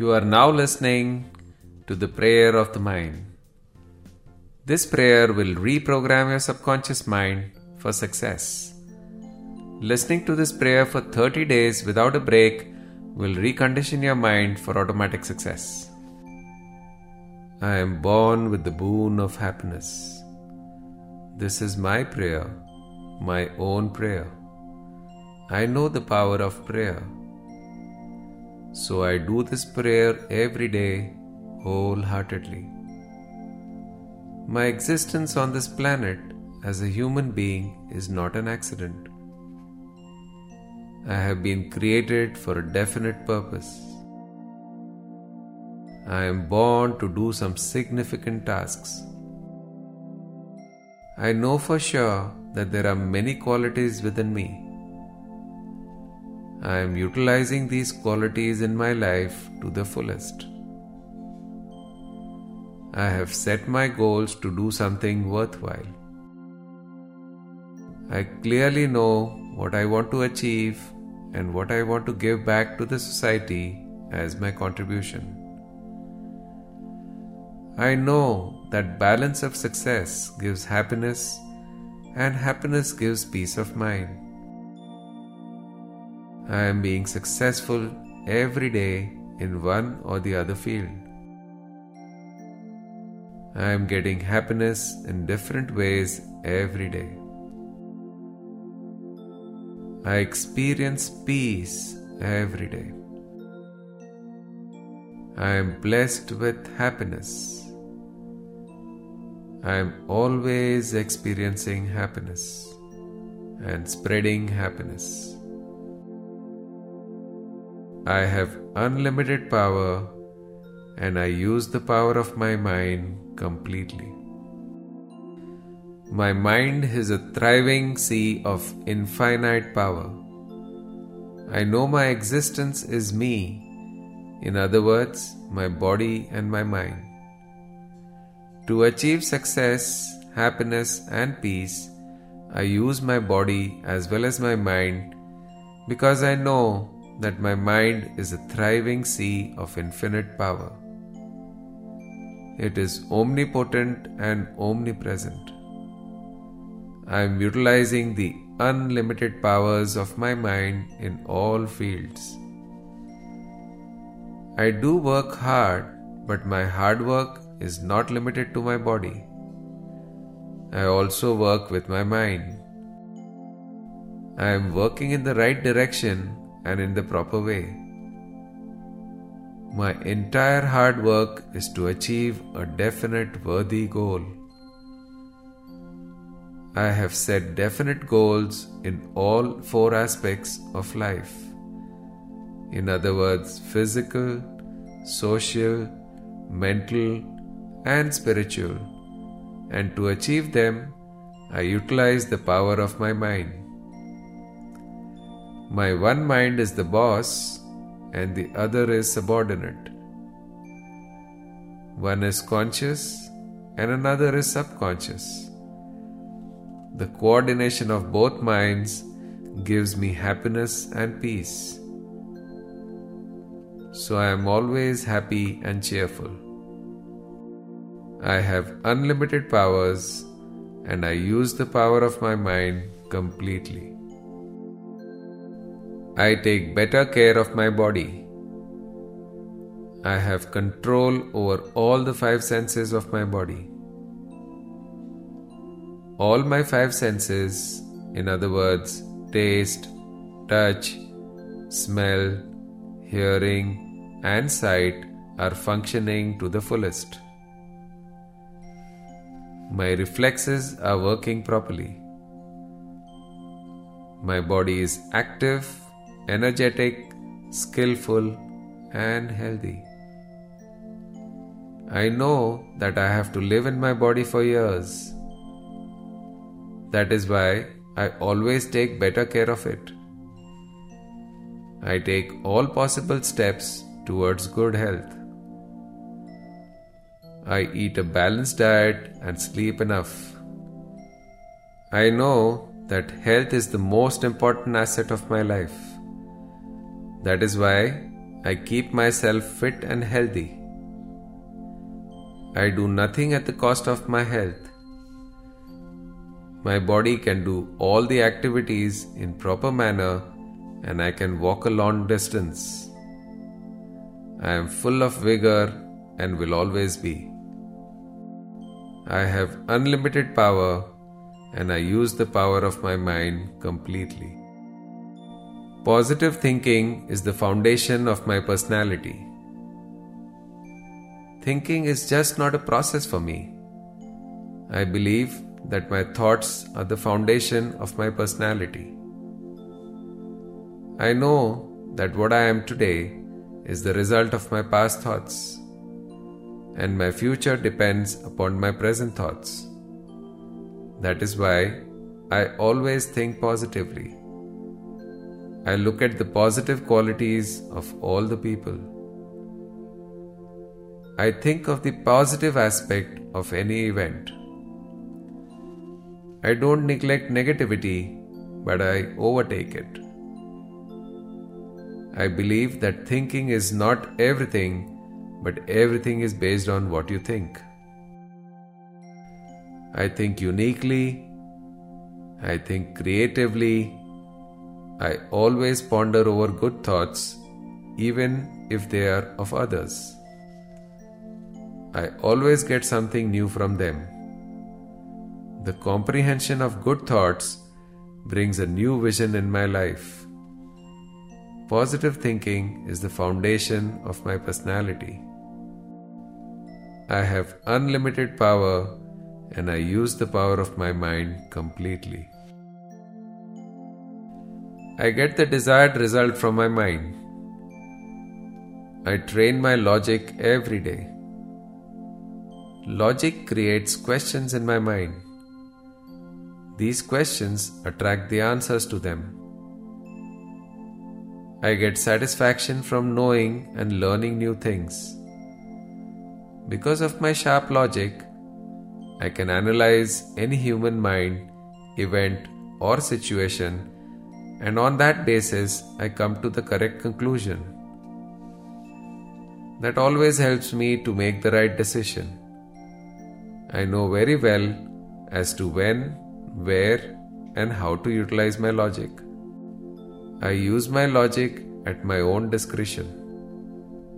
You are now listening to the prayer of the mind. This prayer will reprogram your subconscious mind for success. Listening to this prayer for 30 days without a break will recondition your mind for automatic success. I am born with the boon of happiness. This is my prayer, my own prayer. I know the power of prayer. So I do this prayer every day wholeheartedly. My existence on this planet as a human being is not an accident. I have been created for a definite purpose. I am born to do some significant tasks. I know for sure that there are many qualities within me I am utilizing these qualities in my life to the fullest. I have set my goals to do something worthwhile. I clearly know what I want to achieve and what I want to give back to the society as my contribution. I know that balance of success gives happiness and happiness gives peace of mind. I am being successful every day in one or the other field. I am getting happiness in different ways every day. I experience peace every day. I am blessed with happiness. I am always experiencing happiness and spreading happiness. I have unlimited power and I use the power of my mind completely. My mind is a thriving sea of infinite power. I know my existence is me, in other words, my body and my mind. To achieve success, happiness, and peace, I use my body as well as my mind because I know that my mind is a thriving sea of infinite power. It is omnipotent and omnipresent. I am utilizing the unlimited powers of my mind in all fields. I do work hard, but my hard work is not limited to my body. I also work with my mind. I am working in the right direction and in the proper way. My entire hard work is to achieve a definite worthy goal. I have set definite goals in all four aspects of life. In other words, physical, social, mental, and spiritual. And to achieve them, I utilize the power of my mind. My one mind is the boss and the other is subordinate. One is conscious and another is subconscious. The coordination of both minds gives me happiness and peace. So I am always happy and cheerful. I have unlimited powers and I use the power of my mind completely. I take better care of my body. I have control over all the five senses of my body. All my five senses, in other words, taste, touch, smell, hearing, and sight, are functioning to the fullest. My reflexes are working properly. My body is active energetic, skillful, and healthy. I know that I have to live in my body for years. That is why I always take better care of it. I take all possible steps towards good health. I eat a balanced diet and sleep enough. I know that health is the most important asset of my life. That is why I keep myself fit and healthy. I do nothing at the cost of my health. My body can do all the activities in proper manner and I can walk a long distance. I am full of vigor and will always be. I have unlimited power and I use the power of my mind completely. Positive thinking is the foundation of my personality. Thinking is just not a process for me. I believe that my thoughts are the foundation of my personality. I know that what I am today is the result of my past thoughts, and my future depends upon my present thoughts. That is why I always think positively. I look at the positive qualities of all the people. I think of the positive aspect of any event. I don't neglect negativity, but I overtake it. I believe that thinking is not everything, but everything is based on what you think. I think uniquely, I think creatively, I always ponder over good thoughts, even if they are of others. I always get something new from them. The comprehension of good thoughts brings a new vision in my life. Positive thinking is the foundation of my personality. I have unlimited power and I use the power of my mind completely. I get the desired result from my mind. I train my logic every day. Logic creates questions in my mind. These questions attract the answers to them. I get satisfaction from knowing and learning new things. Because of my sharp logic, I can analyze any human mind, event, or situation, and on that basis, I come to the correct conclusion. That always helps me to make the right decision. I know very well as to when, where, and how to utilize my logic. I use my logic at my own discretion.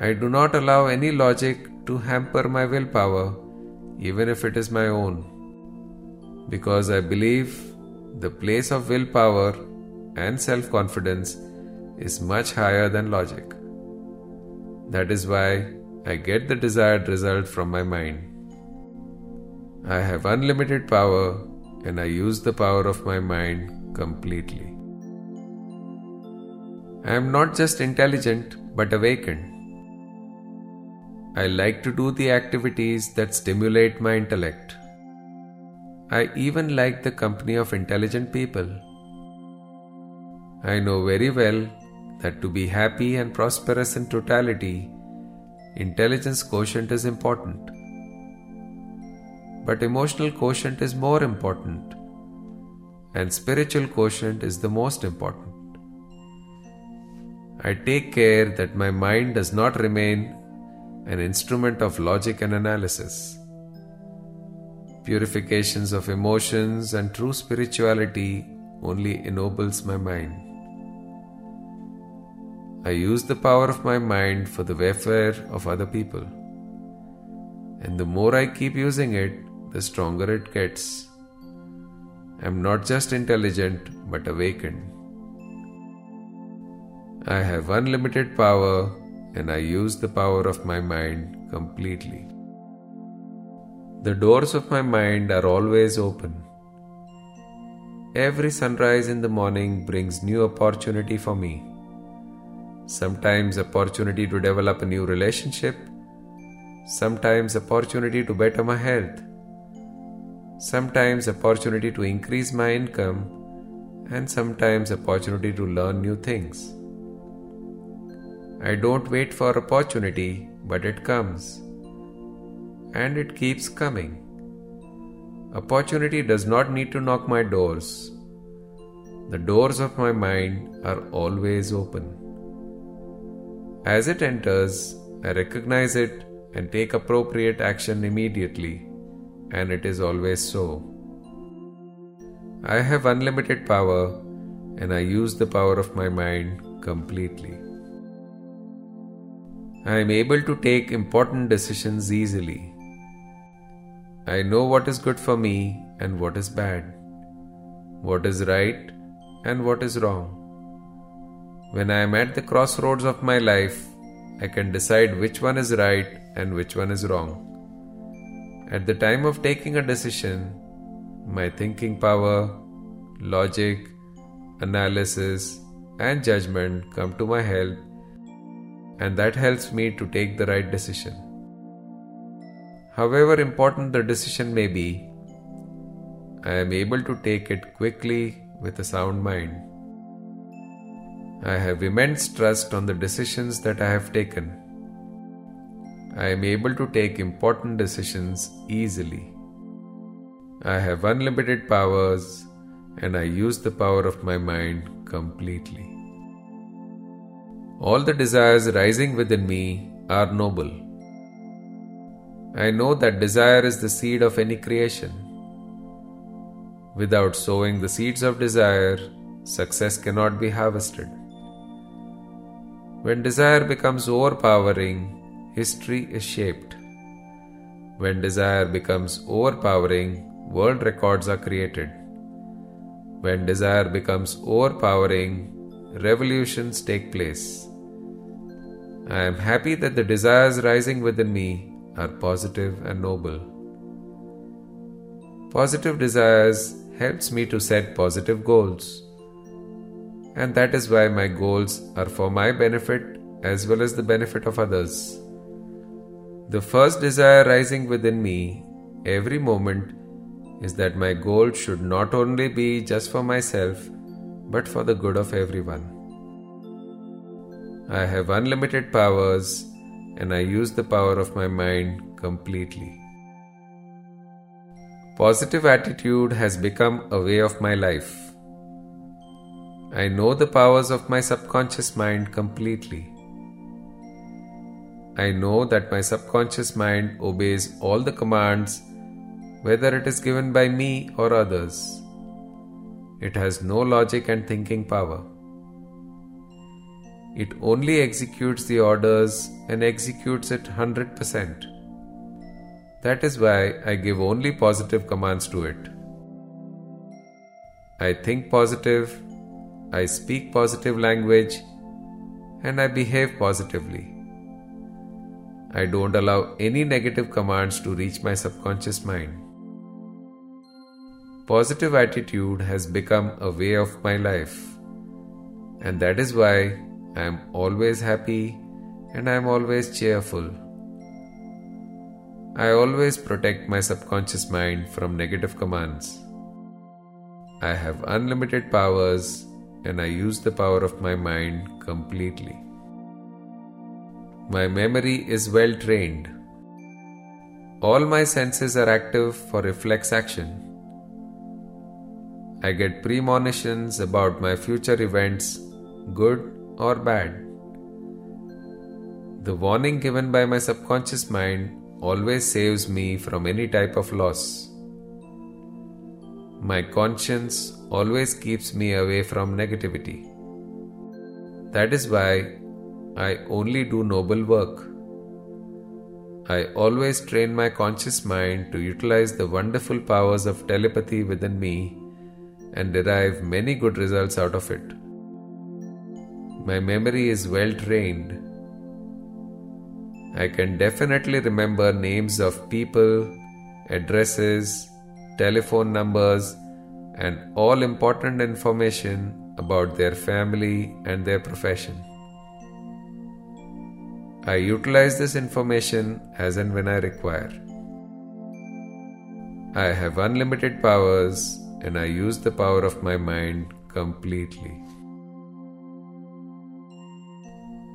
I do not allow any logic to hamper my willpower, even if it is my own, because I believe the place of willpower and self confidence is much higher than logic. That is why I get the desired result from my mind. I have unlimited power and I use the power of my mind completely. I am not just intelligent but awakened. I like to do the activities that stimulate my intellect. I even like the company of intelligent people. I know very well that to be happy and prosperous in totality, intelligence quotient is important but emotional quotient is more important, and spiritual quotient is the most important. I take care that my mind does not remain an instrument of logic and analysis. Purifications of emotions and true spirituality only ennobles my mind. I use the power of my mind for the welfare of other people. And the more I keep using it, the stronger it gets. I'm not just intelligent but awakened. I have unlimited power and I use the power of my mind completely. The doors of my mind are always open. Every sunrise in the morning brings new opportunity for me. Sometimes opportunity to develop a new relationship, sometimes opportunity to better my health sometimes opportunity to increase my income, and sometimes opportunity to learn new things. I don't wait for opportunity, but it comes. And it keeps coming. Opportunity does not need to knock my doors. The doors of my mind are always open. As it enters, I recognize it and take appropriate action immediately, and it is always so. I have unlimited power and I use the power of my mind completely. I am able to take important decisions easily. I know what is good for me and what is bad, what is right and what is wrong. When I am at the crossroads of my life, I can decide which one is right and which one is wrong. At the time of taking a decision, my thinking power, logic, analysis, and judgment come to my help, and that helps me to take the right decision. However important the decision may be, I am able to take it quickly with a sound mind. I have immense trust on the decisions that I have taken. I am able to take important decisions easily. I have unlimited powers and I use the power of my mind completely. All the desires rising within me are noble. I know that desire is the seed of any creation. Without sowing the seeds of desire, success cannot be harvested. When desire becomes overpowering, history is shaped. When desire becomes overpowering, world records are created. When desire becomes overpowering, revolutions take place. I am happy that the desires rising within me are positive and noble. Positive desires helps me to set positive goals and that is why my goals are for my benefit as well as the benefit of others. The first desire rising within me every moment is that my goal should not only be just for myself but for the good of everyone. I have unlimited powers and I use the power of my mind completely. Positive attitude has become a way of my life. I know the powers of my subconscious mind completely. I know that my subconscious mind obeys all the commands, whether it is given by me or others. It has no logic and thinking power. It only executes the orders and executes it 100%. That is why I give only positive commands to it. I think positive I speak positive language and I behave positively. I don't allow any negative commands to reach my subconscious mind. Positive attitude has become a way of my life, and that is why I am always happy and I am always cheerful. I always protect my subconscious mind from negative commands. I have unlimited powers and I use the power of my mind completely. My memory is well trained. All my senses are active for reflex action. I get premonitions about my future events, good or bad. The warning given by my subconscious mind always saves me from any type of loss. My conscience always keeps me away from negativity. That is why I only do noble work. I always train my conscious mind to utilize the wonderful powers of telepathy within me and derive many good results out of it. My memory is well trained. I can definitely remember names of people, addresses, telephone numbers, and all important information about their family and their profession. I utilize this information as and when I require. I have unlimited powers and I use the power of my mind completely.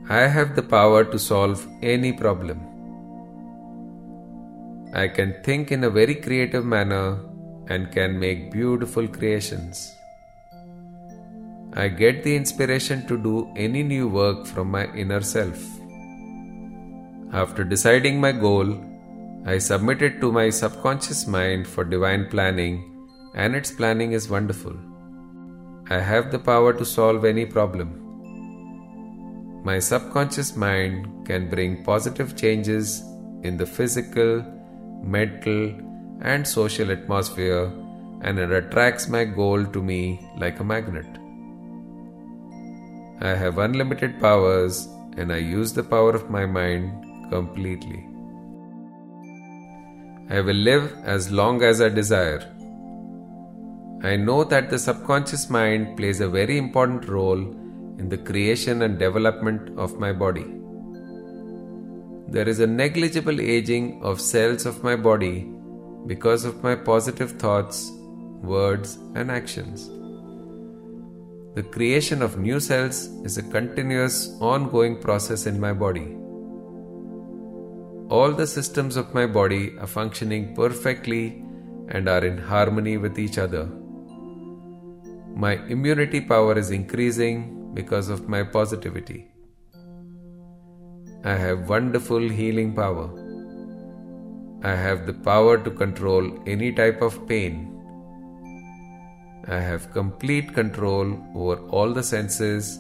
I have the power to solve any problem. I can think in a very creative manner and can make beautiful creations. I get the inspiration to do any new work from my inner self. After deciding my goal, I submit it to my subconscious mind for divine planning, and its planning is wonderful. I have the power to solve any problem. My subconscious mind can bring positive changes in the physical, mental, and social atmosphere, and it attracts my goal to me like a magnet. I have unlimited powers, and I use the power of my mind completely. I will live as long as I desire. I know that the subconscious mind plays a very important role in the creation and development of my body. There is a negligible aging of cells of my body because of my positive thoughts, words, and actions. The creation of new cells is a continuous, ongoing process in my body all the systems of my body are functioning perfectly and are in harmony with each other. My immunity power is increasing because of my positivity. I have wonderful healing power. I have the power to control any type of pain. I have complete control over all the senses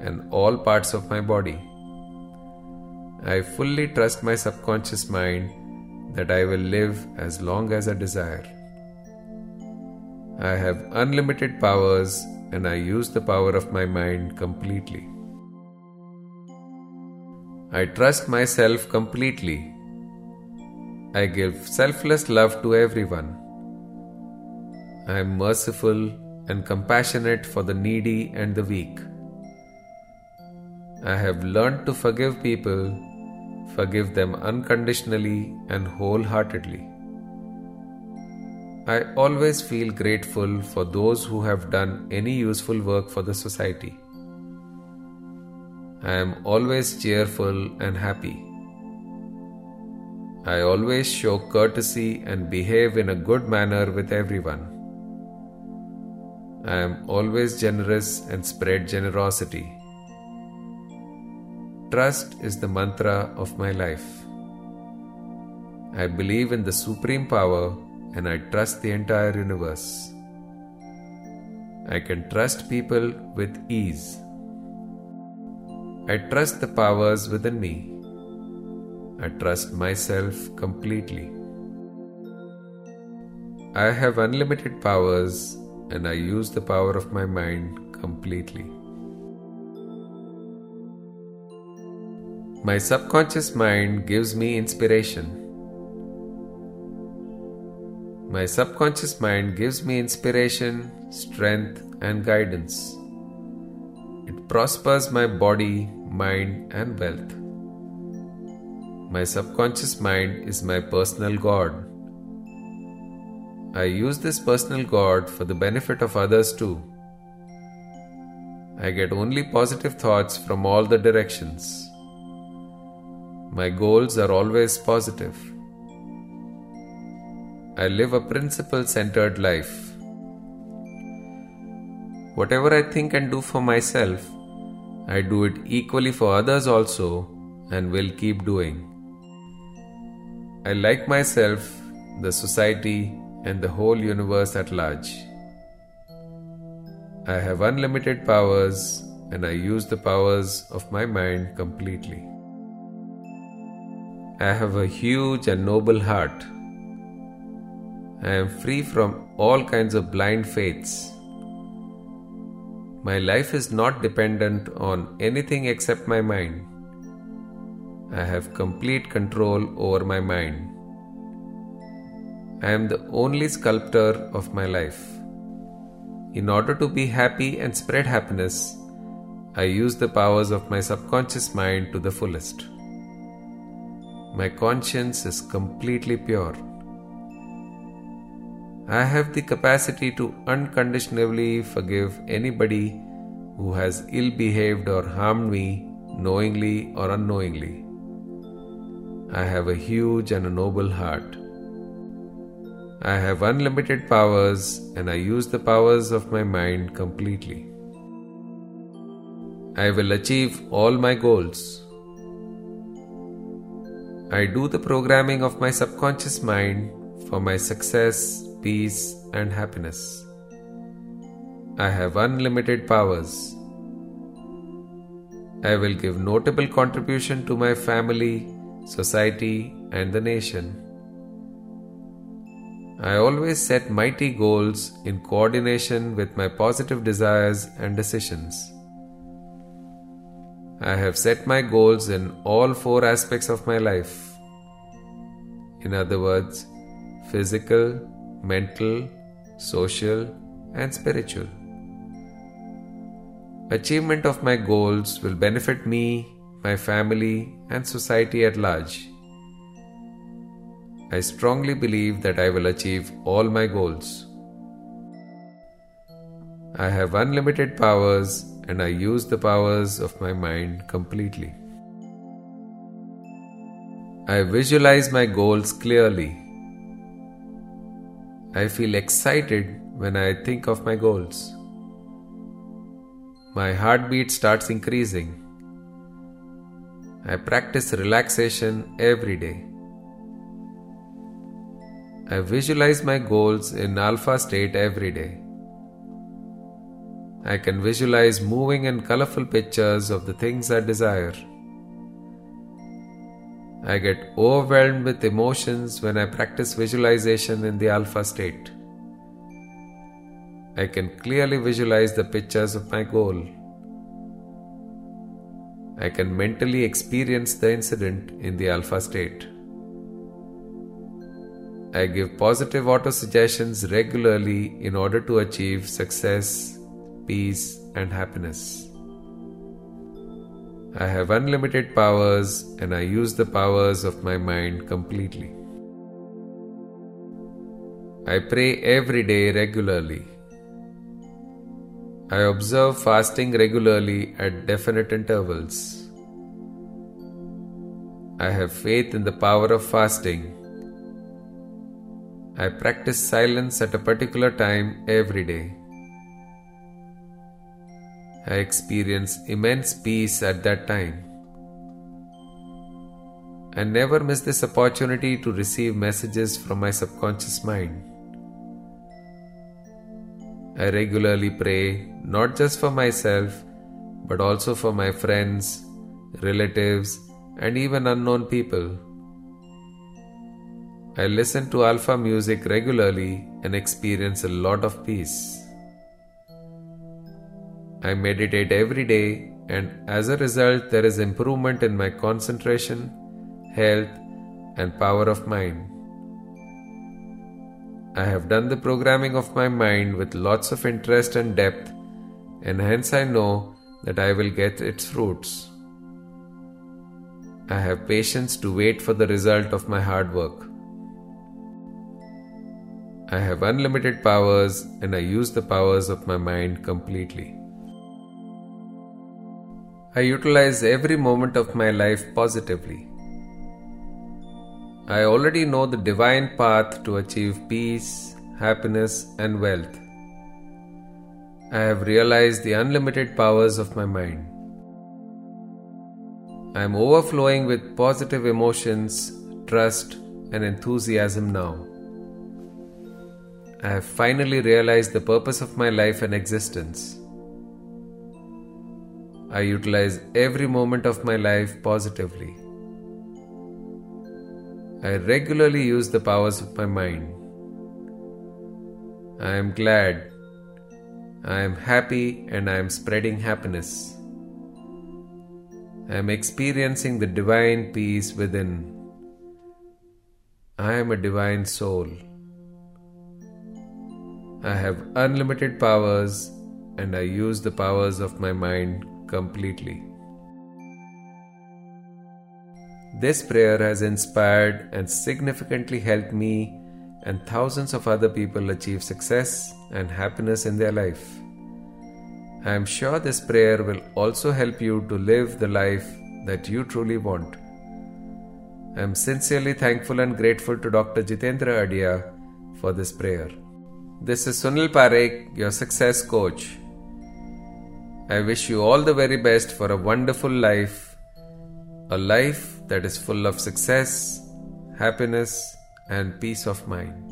and all parts of my body. I fully trust my subconscious mind that I will live as long as I desire. I have unlimited powers and I use the power of my mind completely. I trust myself completely. I give selfless love to everyone. I am merciful and compassionate for the needy and the weak. I have learned to forgive people forgive them unconditionally and wholeheartedly. I always feel grateful for those who have done any useful work for the society. I am always cheerful and happy. I always show courtesy and behave in a good manner with everyone. I am always generous and spread generosity. Trust is the mantra of my life. I believe in the supreme power and I trust the entire universe. I can trust people with ease. I trust the powers within me. I trust myself completely. I have unlimited powers and I use the power of my mind completely. My subconscious mind gives me inspiration. My subconscious mind gives me inspiration, strength, and guidance. It prospers my body, mind, and wealth. My subconscious mind is my personal God. I use this personal God for the benefit of others too. I get only positive thoughts from all the directions. My goals are always positive. I live a principle centered life. Whatever I think and do for myself, I do it equally for others also and will keep doing. I like myself, the society, and the whole universe at large. I have unlimited powers and I use the powers of my mind completely. I have a huge and noble heart. I am free from all kinds of blind faiths. My life is not dependent on anything except my mind. I have complete control over my mind. I am the only sculptor of my life. In order to be happy and spread happiness, I use the powers of my subconscious mind to the fullest. My conscience is completely pure. I have the capacity to unconditionally forgive anybody who has ill behaved or harmed me, knowingly or unknowingly. I have a huge and a noble heart. I have unlimited powers and I use the powers of my mind completely. I will achieve all my goals. I do the programming of my subconscious mind for my success, peace, and happiness. I have unlimited powers. I will give notable contribution to my family, society, and the nation. I always set mighty goals in coordination with my positive desires and decisions. I have set my goals in all four aspects of my life. In other words, physical, mental, social, and spiritual. Achievement of my goals will benefit me, my family, and society at large. I strongly believe that I will achieve all my goals. I have unlimited powers and I use the powers of my mind completely. I visualize my goals clearly. I feel excited when I think of my goals. My heartbeat starts increasing. I practice relaxation every day. I visualize my goals in alpha state every day. I can visualize moving and colorful pictures of the things I desire. I get overwhelmed with emotions when I practice visualization in the alpha state. I can clearly visualize the pictures of my goal. I can mentally experience the incident in the alpha state. I give positive autosuggestions regularly in order to achieve success, peace, and happiness. I have unlimited powers and I use the powers of my mind completely. I pray every day regularly. I observe fasting regularly at definite intervals. I have faith in the power of fasting I practice silence at a particular time every day. I experience immense peace at that time. I never miss this opportunity to receive messages from my subconscious mind. I regularly pray not just for myself but also for my friends, relatives, and even unknown people. I listen to alpha music regularly and experience a lot of peace. I meditate every day, and as a result, there is improvement in my concentration, health, and power of mind. I have done the programming of my mind with lots of interest and depth, and hence I know that I will get its fruits. I have patience to wait for the result of my hard work. I have unlimited powers and I use the powers of my mind completely. I utilize every moment of my life positively. I already know the divine path to achieve peace, happiness, and wealth. I have realized the unlimited powers of my mind. I am overflowing with positive emotions, trust, and enthusiasm now. I have finally realized the purpose of my life and existence. I utilize every moment of my life positively. I regularly use the powers of my mind. I am glad. I am happy and I am spreading happiness. I am experiencing the divine peace within. I am a divine soul. I have unlimited powers and I use the powers of my mind completely. This prayer has inspired and significantly helped me and thousands of other people achieve success and happiness in their life. I am sure this prayer will also help you to live the life that you truly want. I am sincerely thankful and grateful to Dr. Jitendra Adhia for this prayer. This is Sunil Parekh, your success coach. I wish you all the very best for a wonderful life a life that is full of success, happiness, and peace of mind.